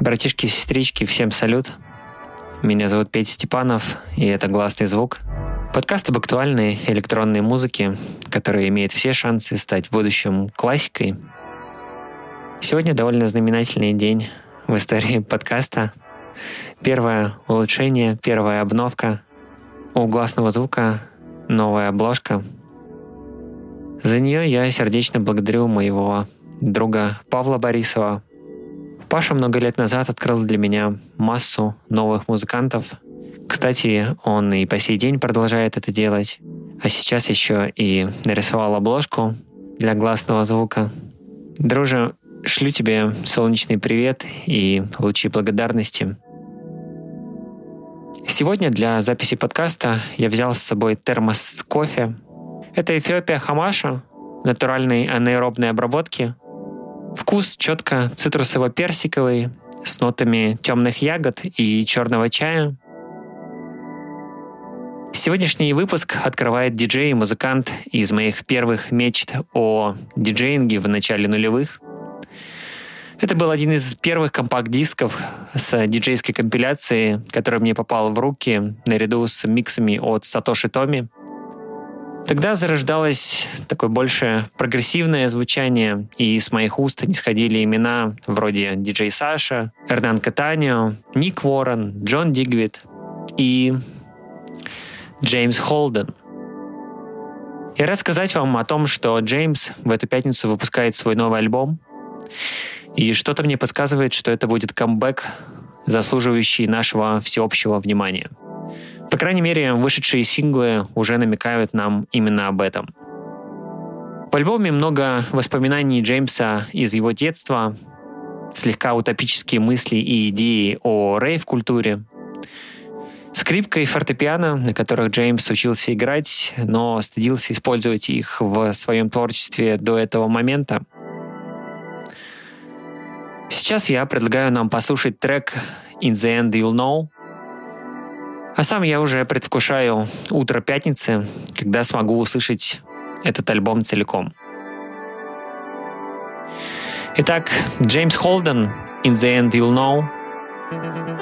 Братишки и сестрички, всем салют. Меня зовут Петя Степанов, и это «Гласный звук». Подкаст об актуальной электронной музыке, которая имеет все шансы стать в будущем классикой. Сегодня довольно знаменательный день в истории подкаста. Первое улучшение, первая обновка. У «Гласного звука» новая обложка. За нее я сердечно благодарю моего друга Павла Борисова, Паша много лет назад открыл для меня массу новых музыкантов. Кстати, он и по сей день продолжает это делать. А сейчас еще и нарисовал обложку для гласного звука. Друже, шлю тебе солнечный привет и лучи благодарности. Сегодня для записи подкаста я взял с собой термос с кофе. Это Эфиопия Хамаша, натуральной анаэробной обработки, Вкус четко цитрусово-персиковый, с нотами темных ягод и черного чая. Сегодняшний выпуск открывает диджей и музыкант из моих первых мечт о диджеинге в начале нулевых. Это был один из первых компакт-дисков с диджейской компиляцией, который мне попал в руки наряду с миксами от Сатоши Томи – Тогда зарождалось такое больше прогрессивное звучание, и с моих уст не сходили имена вроде диджей Саша, Эрнан Катанио, Ник Уоррен, Джон Дигвит и Джеймс Холден. Я рад сказать вам о том, что Джеймс в эту пятницу выпускает свой новый альбом, и что-то мне подсказывает, что это будет камбэк, заслуживающий нашего всеобщего внимания. По крайней мере, вышедшие синглы уже намекают нам именно об этом. В альбоме много воспоминаний Джеймса из его детства, слегка утопические мысли и идеи о рейв-культуре, скрипка и фортепиано, на которых Джеймс учился играть, но стыдился использовать их в своем творчестве до этого момента. Сейчас я предлагаю нам послушать трек «In the End You'll Know», а сам я уже предвкушаю утро пятницы, когда смогу услышать этот альбом целиком. Итак, Джеймс Холден, In the End You'll Know.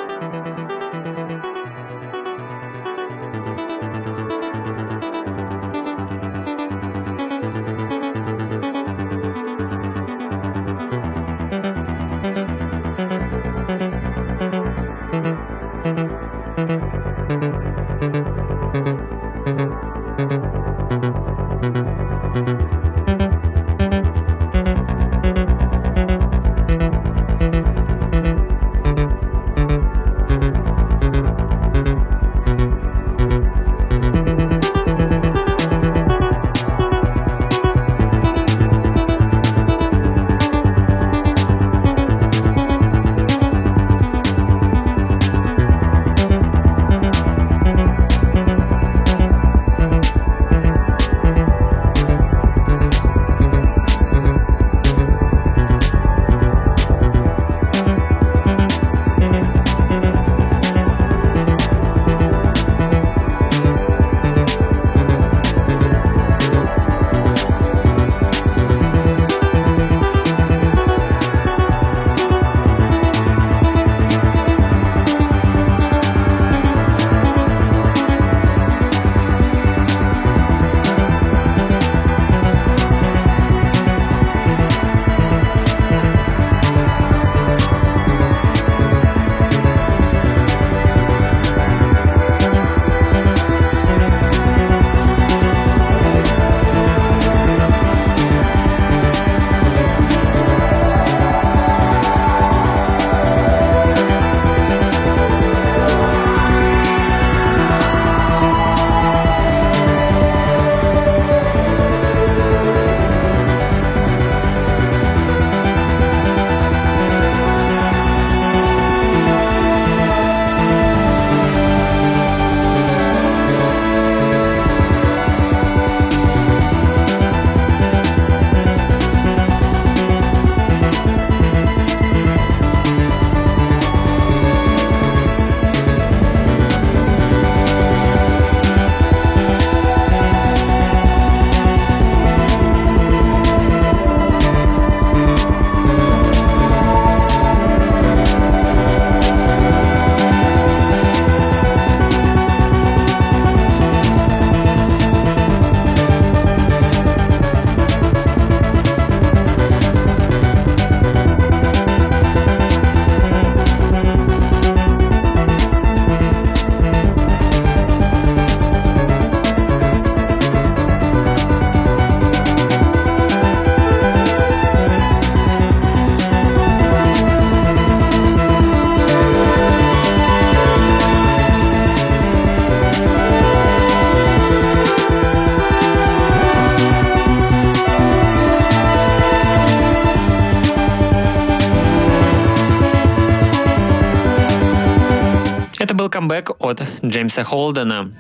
Back от Джеймса Холдена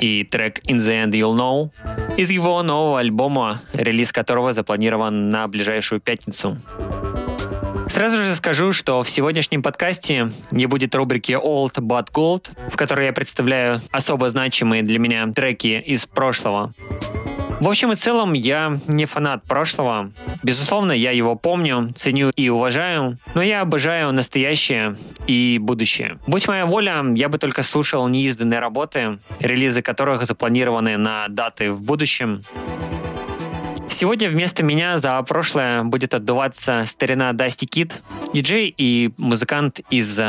и трек In the End You'll Know из его нового альбома, релиз которого запланирован на ближайшую пятницу. Сразу же скажу, что в сегодняшнем подкасте не будет рубрики Old But Gold, в которой я представляю особо значимые для меня треки из прошлого. В общем и целом, я не фанат прошлого. Безусловно, я его помню, ценю и уважаю, но я обожаю настоящее и будущее. Будь моя воля, я бы только слушал неизданные работы, релизы которых запланированы на даты в будущем. Сегодня вместо меня за прошлое будет отдуваться старина Дасти Кит, диджей и музыкант из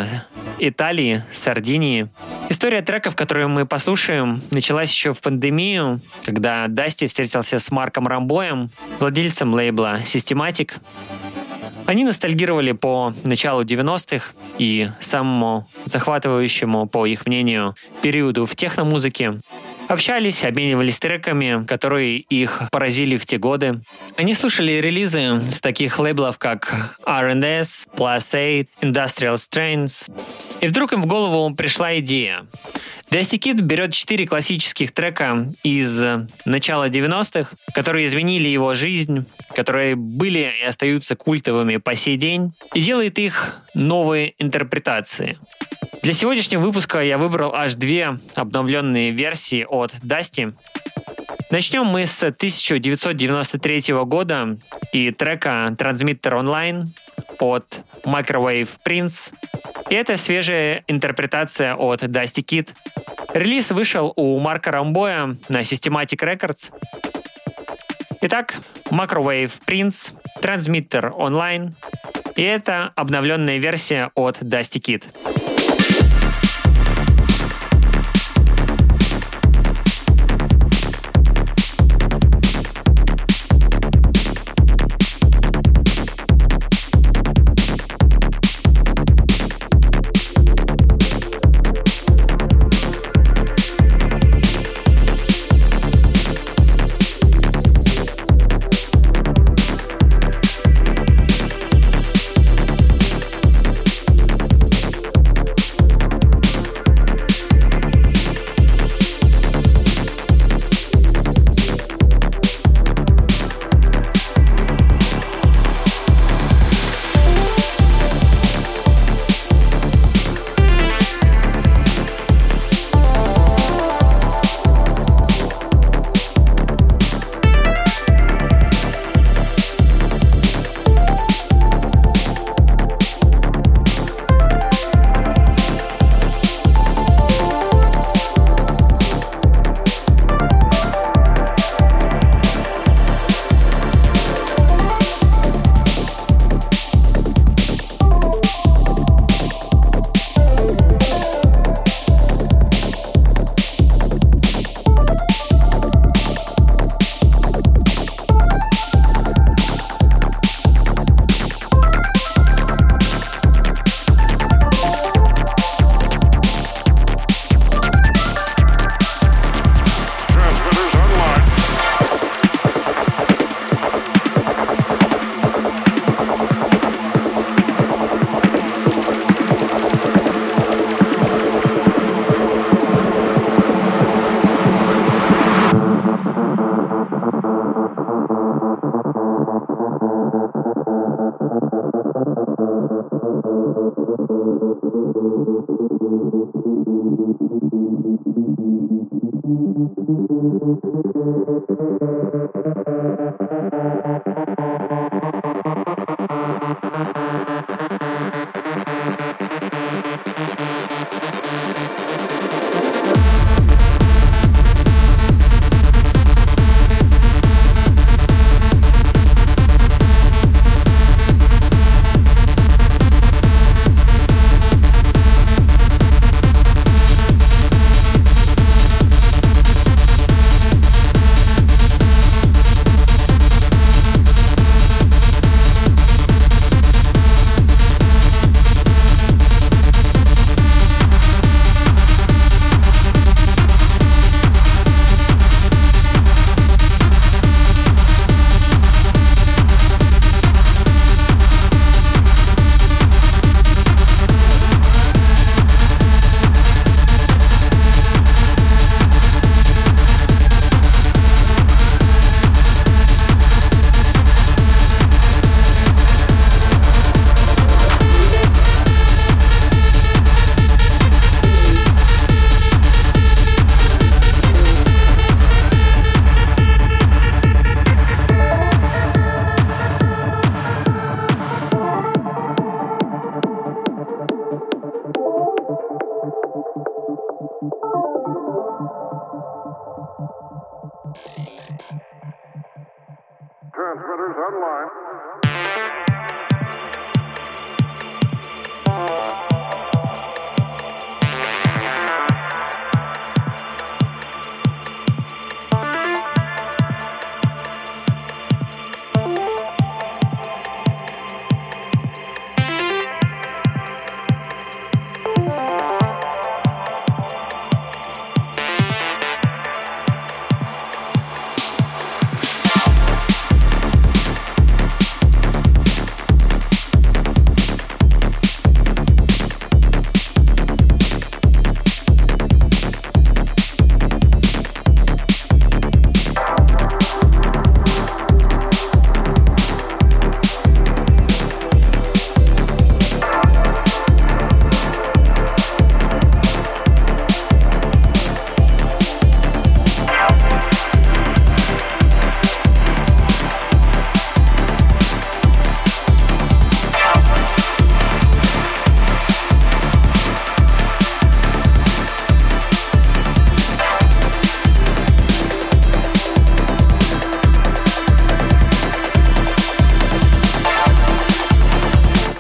Италии, Сардинии. История треков, которую мы послушаем, началась еще в пандемию, когда Дасти встретился с Марком Рамбоем, владельцем лейбла Systematic. Они ностальгировали по началу 90-х и самому захватывающему, по их мнению, периоду в техномузыке. Общались, обменивались треками, которые их поразили в те годы. Они слушали релизы с таких лейблов, как R&S, Plus 8, Industrial Strains. И вдруг им в голову пришла идея. Dusty Kid берет четыре классических трека из начала 90-х, которые изменили его жизнь, которые были и остаются культовыми по сей день, и делает их новые интерпретации. Для сегодняшнего выпуска я выбрал аж две обновленные версии от Dusty. Начнем мы с 1993 года и трека Transmitter Online от Microwave Prince. И это свежая интерпретация от Dusty Kid. Релиз вышел у Марка Рамбоя на Systematic Records. Итак, Microwave Prince, Transmitter Online. И это обновленная версия от Dusty Kid. Transmitters online.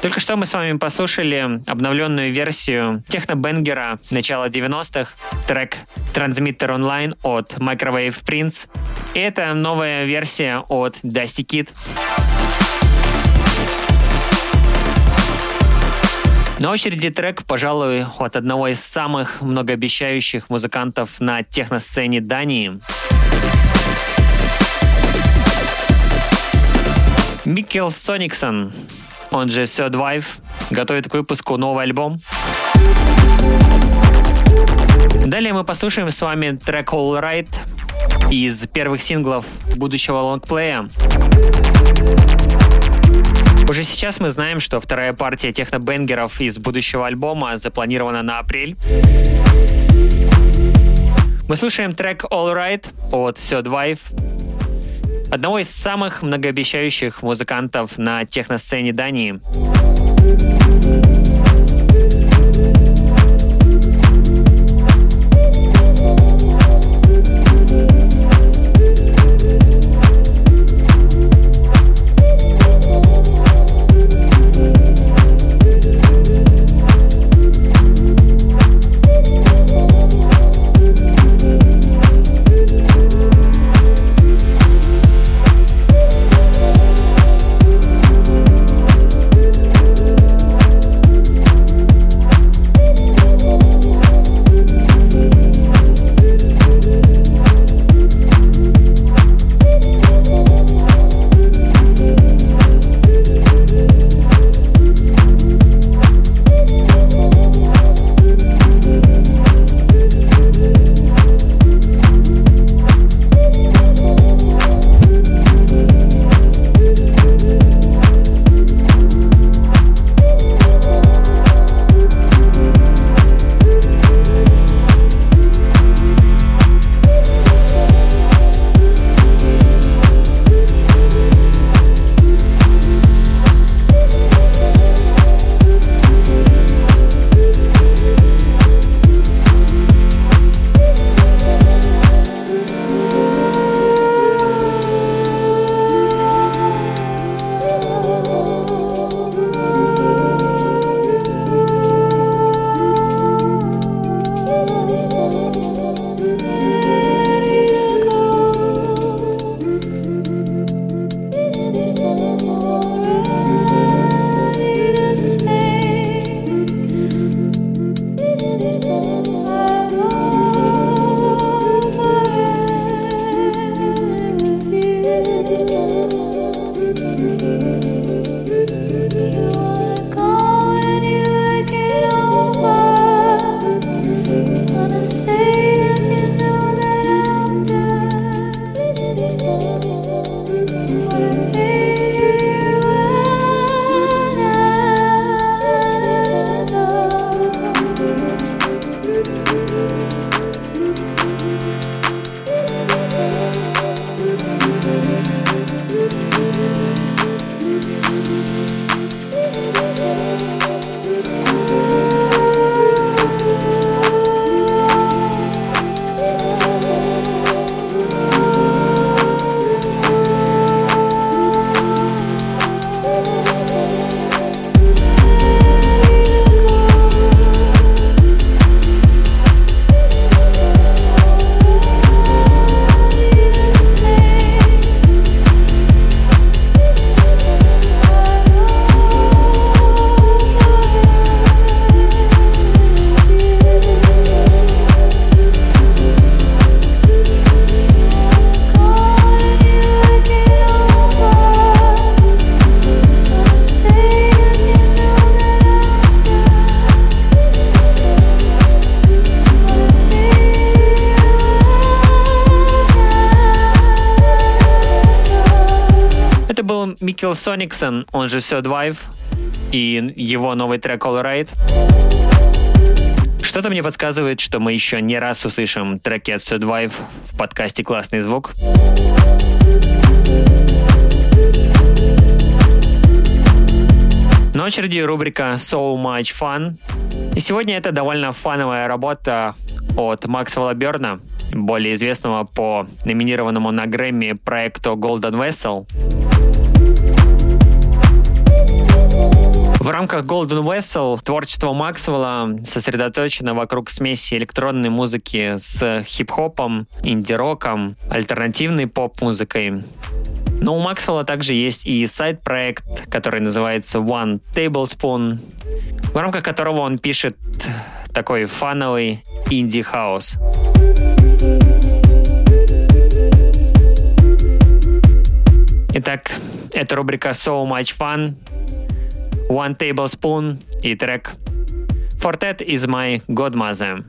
Только что мы с вами послушали обновленную версию техно-бенгера начала 90-х, трек Transmitter Online от Microwave Prince. И это новая версия от Dusty Kid. На очереди трек, пожалуй, от одного из самых многообещающих музыкантов на техносцене Дании. Микел Сониксон, он же Third Wife, готовит к выпуску новый альбом. Далее мы послушаем с вами трек All Right из первых синглов будущего лонгплея. Уже сейчас мы знаем, что вторая партия технобенгеров из будущего альбома запланирована на апрель. Мы слушаем трек All Right от Third Wife, одного из самых многообещающих музыкантов на техносцене Дании. Сониксон, он же Third Vive, и его новый трек All. Что-то мне подсказывает, что мы еще не раз услышим треки от Third Vive в подкасте «Классный звук». На очереди рубрика So Much Fun. И сегодня это довольно фановая работа от Максвелла Берна, более известного по номинированному на Грэмми проекту Golden Vessel. В рамках Golden Vessel творчество Максвелла сосредоточено вокруг смеси электронной музыки с хип-хопом, инди-роком, альтернативной поп-музыкой. Но у Максвелла также есть и side-проект, который называется One Tablespoon, в рамках которого он пишет такой фановый инди-хаус. Итак, это рубрика So Much Fun, One Tablespoon и трек Fortet is my godmother.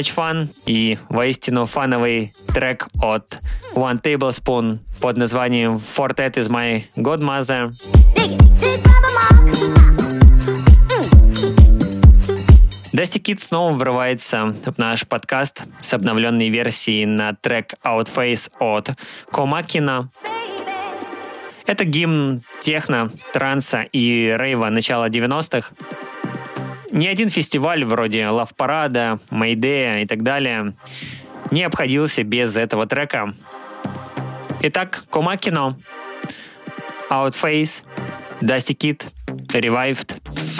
Much Fun и воистину фановый трек от One Tablespoon под названием Fortet is my godmother. Дасти Кит снова врывается в наш подкаст с обновленной версией на трек Outface от Комакина. Это гимн техно, транса и рейва начала 90-х. Ни один фестиваль вроде Лав Парада, Мейдея и так далее не обходился без этого трека. Итак, Комакино, Outface, Dusty Kid, Revived –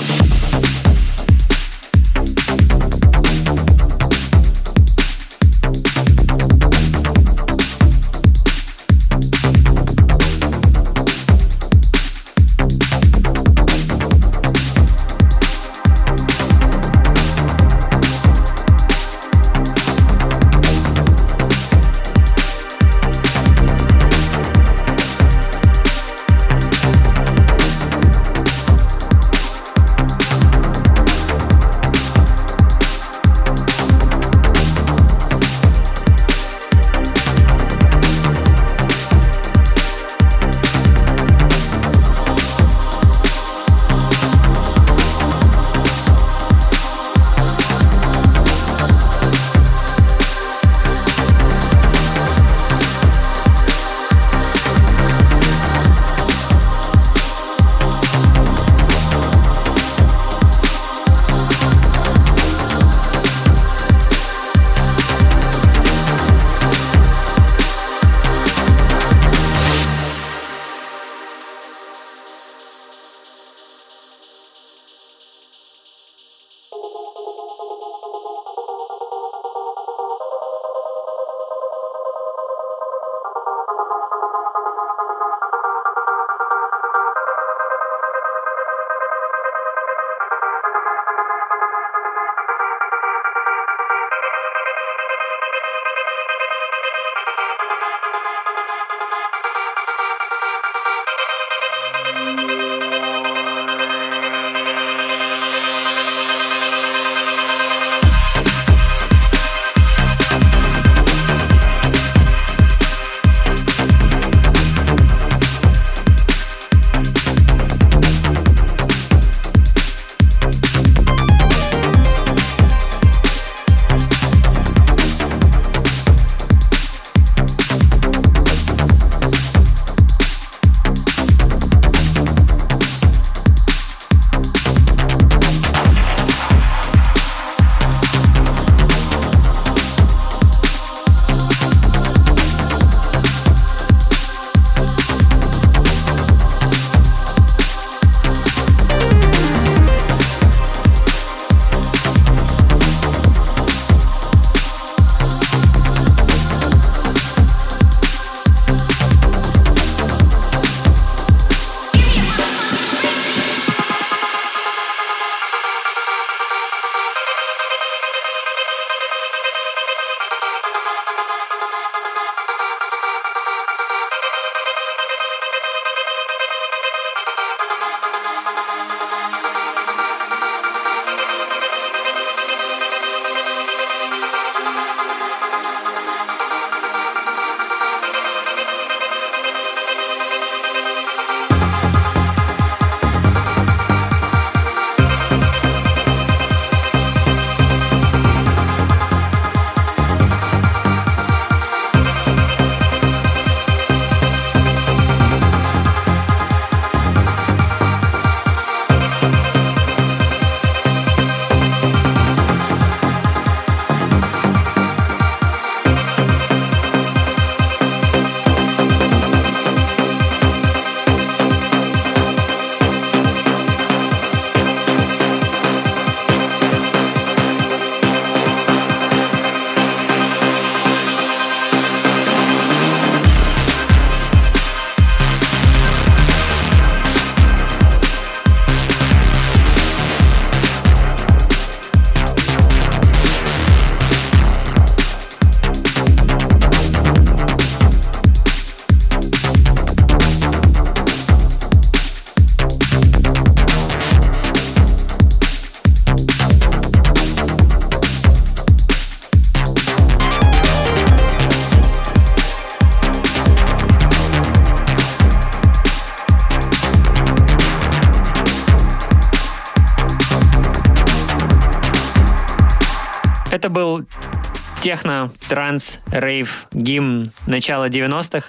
техно, транс, рейв, гимн начала 90-х,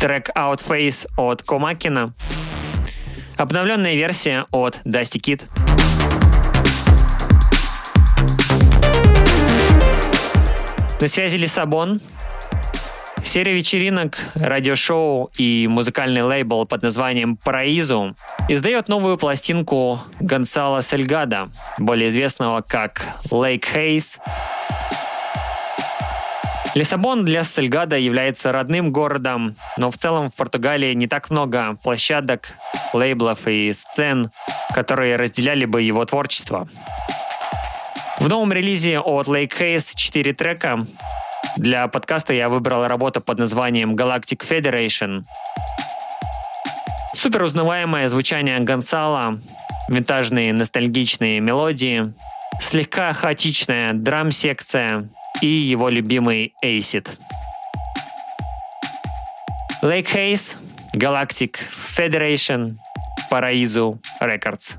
трек Outface от Комакина, обновленная версия от Dusty Kid. На связи Лиссабон. Серия вечеринок, радиошоу и музыкальный лейбл под названием «Параизу» издает новую пластинку Гонсала Сельгада, более известного как Lake Haze, Лиссабон для Сельгада является родным городом, но в целом в Португалии не так много площадок, лейблов и сцен, которые разделяли бы его творчество. В новом релизе от Lake Haze 4 трека. Для подкаста я выбрал работу под названием Galactic Federation. Супер узнаваемое звучание Гонсала, винтажные ностальгичные мелодии, слегка хаотичная драм-секция, и его любимый Acid. Lake Haze, Galactic Federation, Paraiso Records.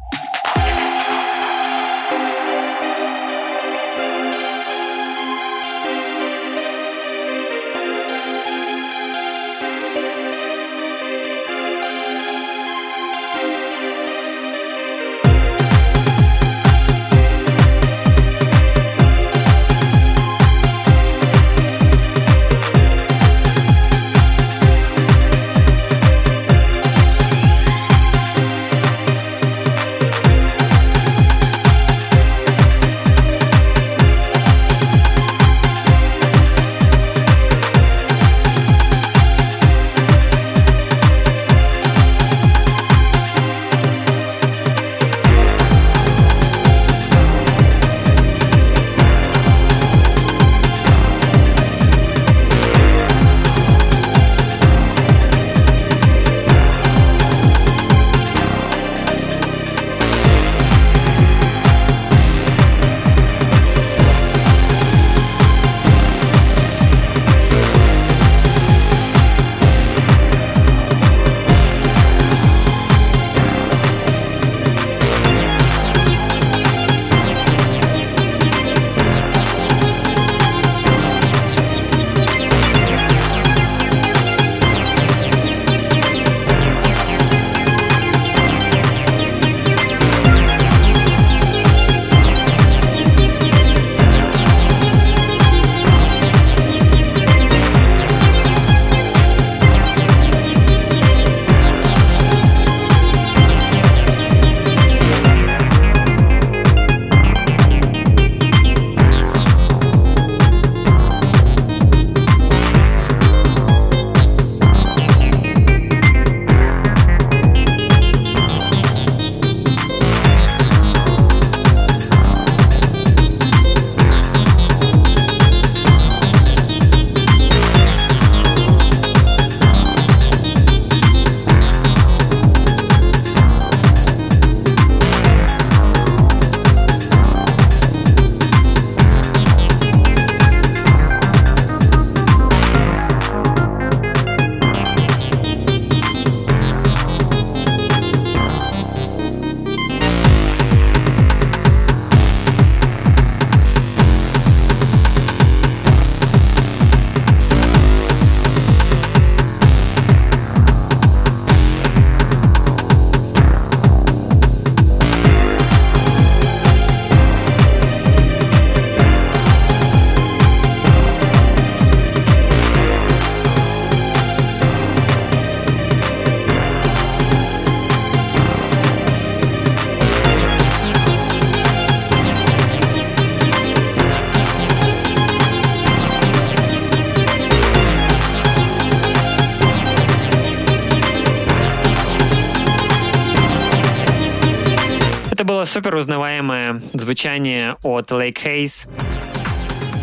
Супер узнаваемое звучание от Lake Haze.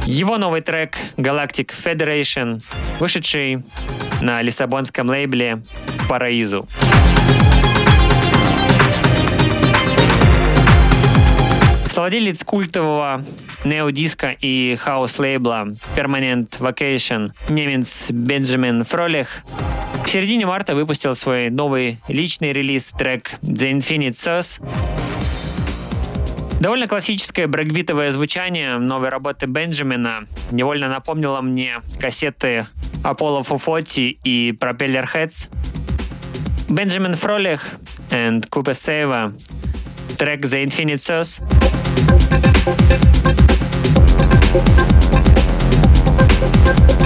Его новый трек Galactic Federation, вышедший на лиссабонском лейбле Параизу. Совладелец культового неодиска и хаус-лейбла Permanent Vacation немец Бенджамин Фролих в середине марта выпустил свой новый личный релиз трек The Infinite Source, Довольно классическое брейкбитовое звучание новой работы Бенджамина невольно напомнило мне кассеты Apollo 440 и Propeller Heads. Бенджамин Фролих and Купе Сейва трек The Infinite Source. Это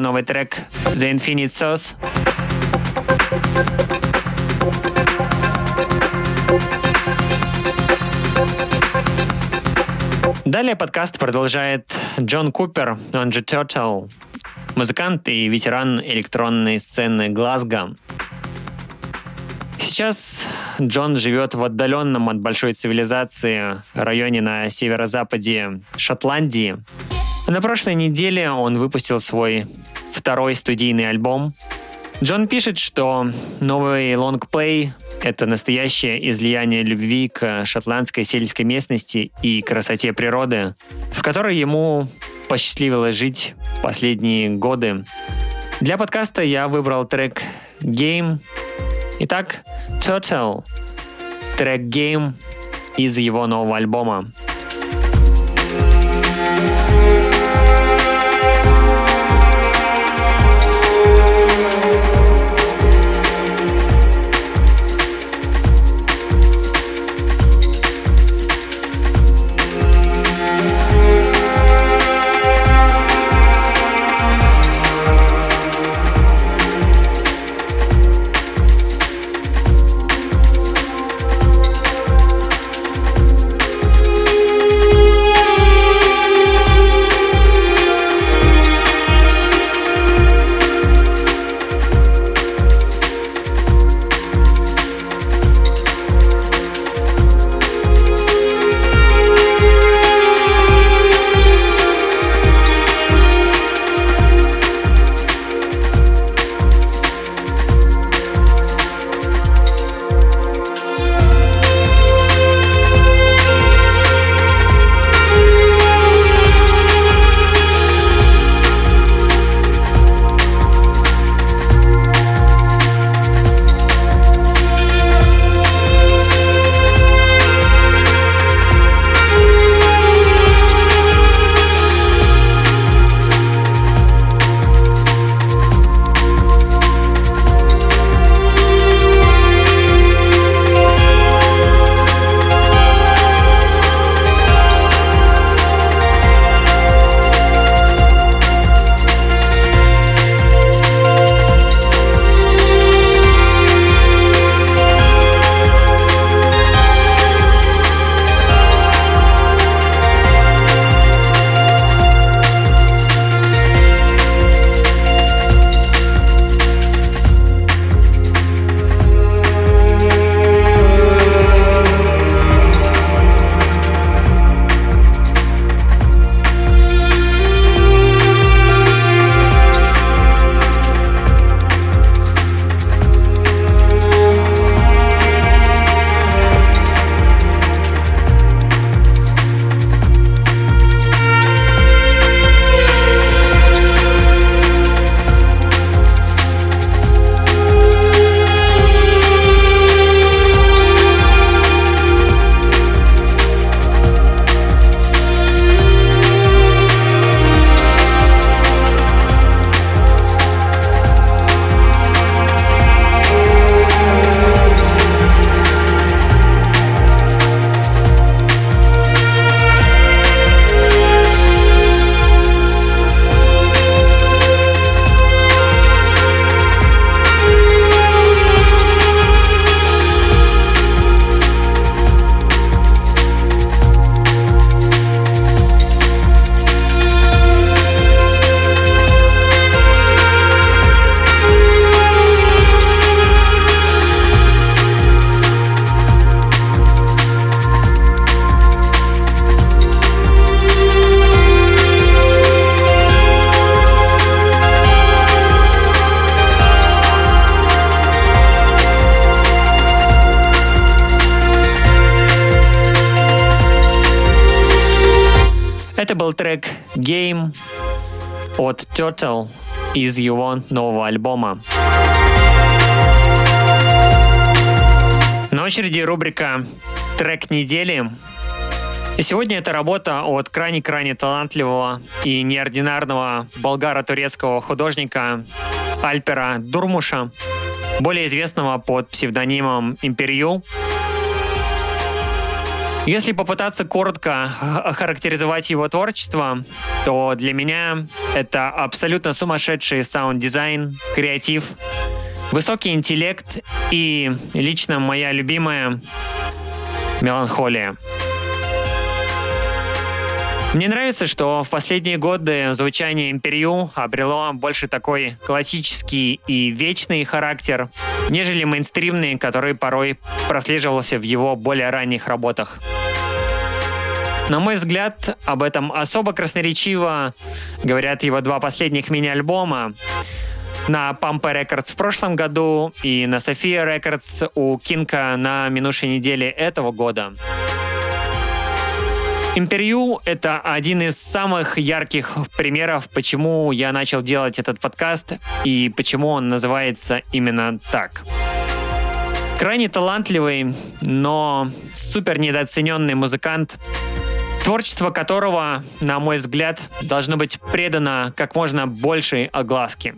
новый трек The Infinite Sauce. Далее подкаст продолжает Джон Купер, он же Turtle, музыкант и ветеран электронной сцены Глазго. Сейчас Джон живет в отдаленном от большой цивилизации районе на северо-западе Шотландии. На прошлой неделе он выпустил свой второй студийный альбом. Джон пишет, что новый лонгплей — это настоящее излияние любви к шотландской сельской местности и красоте природы, в которой ему посчастливилось жить последние годы. Для подкаста я выбрал трек «Game». Итак, Total, трек «Game» из его нового альбома. Turtle из его нового альбома. На очереди рубрика «Трек недели». И сегодня это работа от крайне-крайне талантливого и неординарного болгаро-турецкого художника Альпера Дурмуша, более известного под псевдонимом Империю. Если попытаться коротко охарактеризовать его творчество, то для меня это абсолютно сумасшедший саунд-дизайн, креатив, высокий интеллект и лично моя любимая меланхолия. Мне нравится, что в последние годы звучание Империю обрело больше такой классический и вечный характер, нежели мейнстримный, который порой прослеживался в его более ранних работах. На мой взгляд, об этом особо красноречиво говорят его два последних мини-альбома на Pampa Records в прошлом году и на Sophia Records у Кинка на минувшей неделе этого года. Империю — это один из самых ярких примеров, почему я начал делать этот подкаст и почему он называется именно так. Крайне талантливый, но супер недооцененный музыкант, творчество которого, на мой взгляд, должно быть предано как можно большей огласке.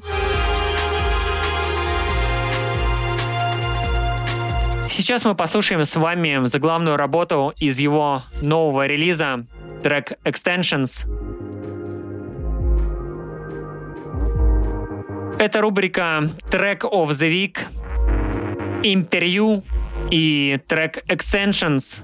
Сейчас мы послушаем с вами заглавную работу из его нового релиза, трек Extensions. Это рубрика Track of the Week, Imperio и трек Extensions.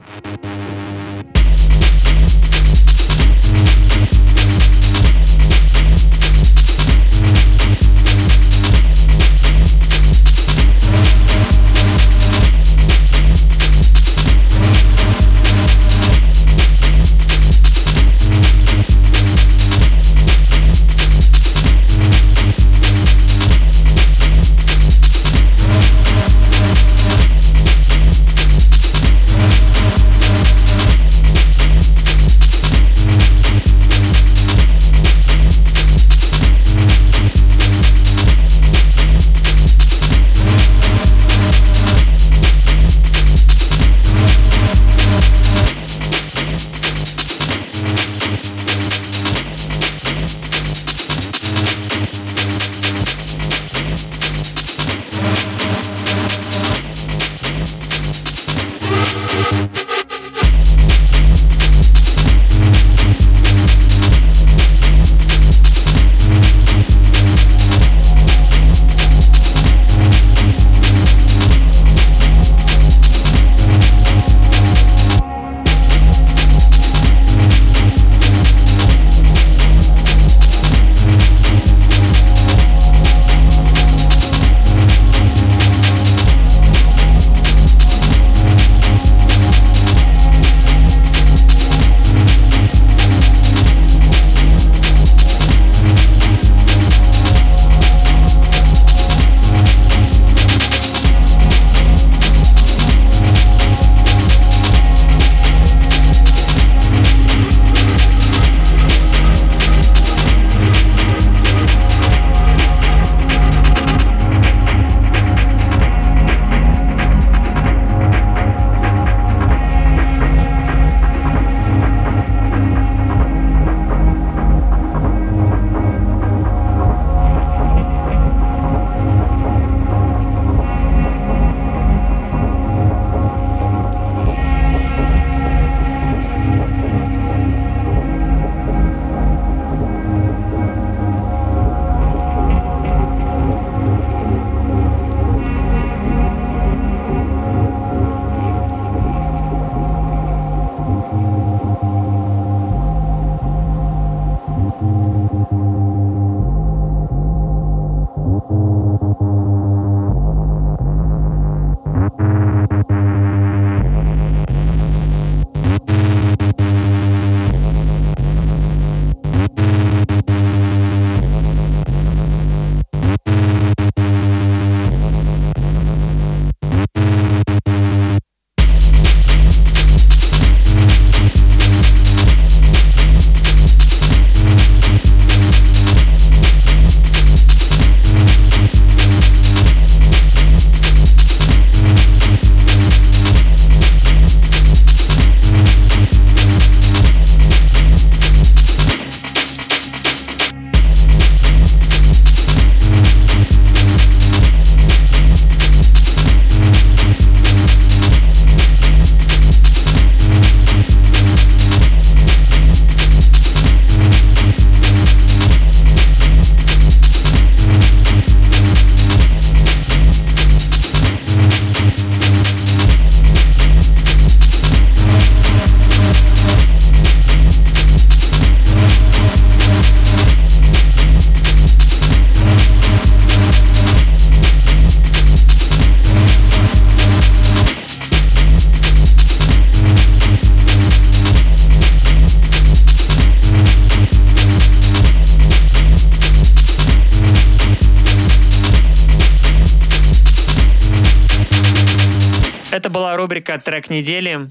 Рубрика «Трек недели».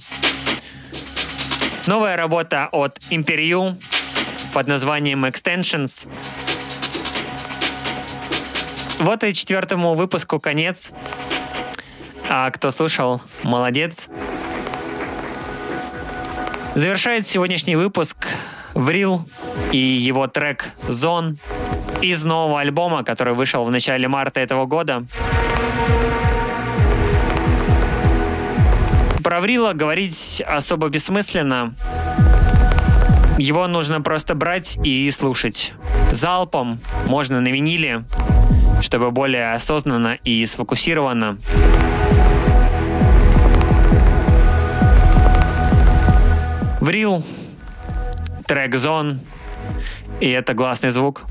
Новая работа от Imperio под названием Extensions. Вот и четвертому выпуску конец. А кто слушал, молодец. Завершает сегодняшний выпуск Врил и его трек «Зон» из нового альбома, который вышел в начале марта этого года. Про говорить особо бессмысленно. Его нужно просто брать и слушать. Залпом, можно на виниле, чтобы более осознанно и сфокусированно. Врил, трек Зон, и это гласный звук.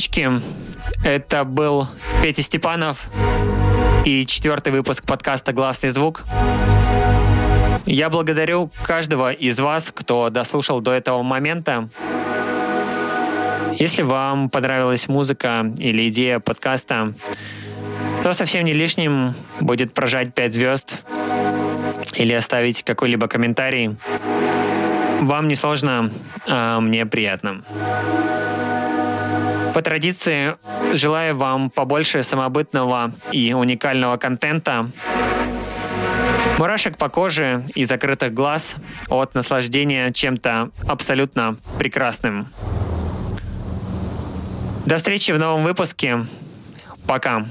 Братишки-сестрички, это был Петя Степанов и четвертый выпуск подкаста «Гласный звук». Я благодарю каждого из вас, кто дослушал до этого момента. Если вам понравилась музыка или идея подкаста, то совсем не лишним будет прожать 5 звезд или оставить какой-либо комментарий. Вам не сложно, а мне приятно. По традиции, желаю вам побольше самобытного и уникального контента, мурашек по коже и закрытых глаз от наслаждения чем-то абсолютно прекрасным. До встречи в новом выпуске. Пока.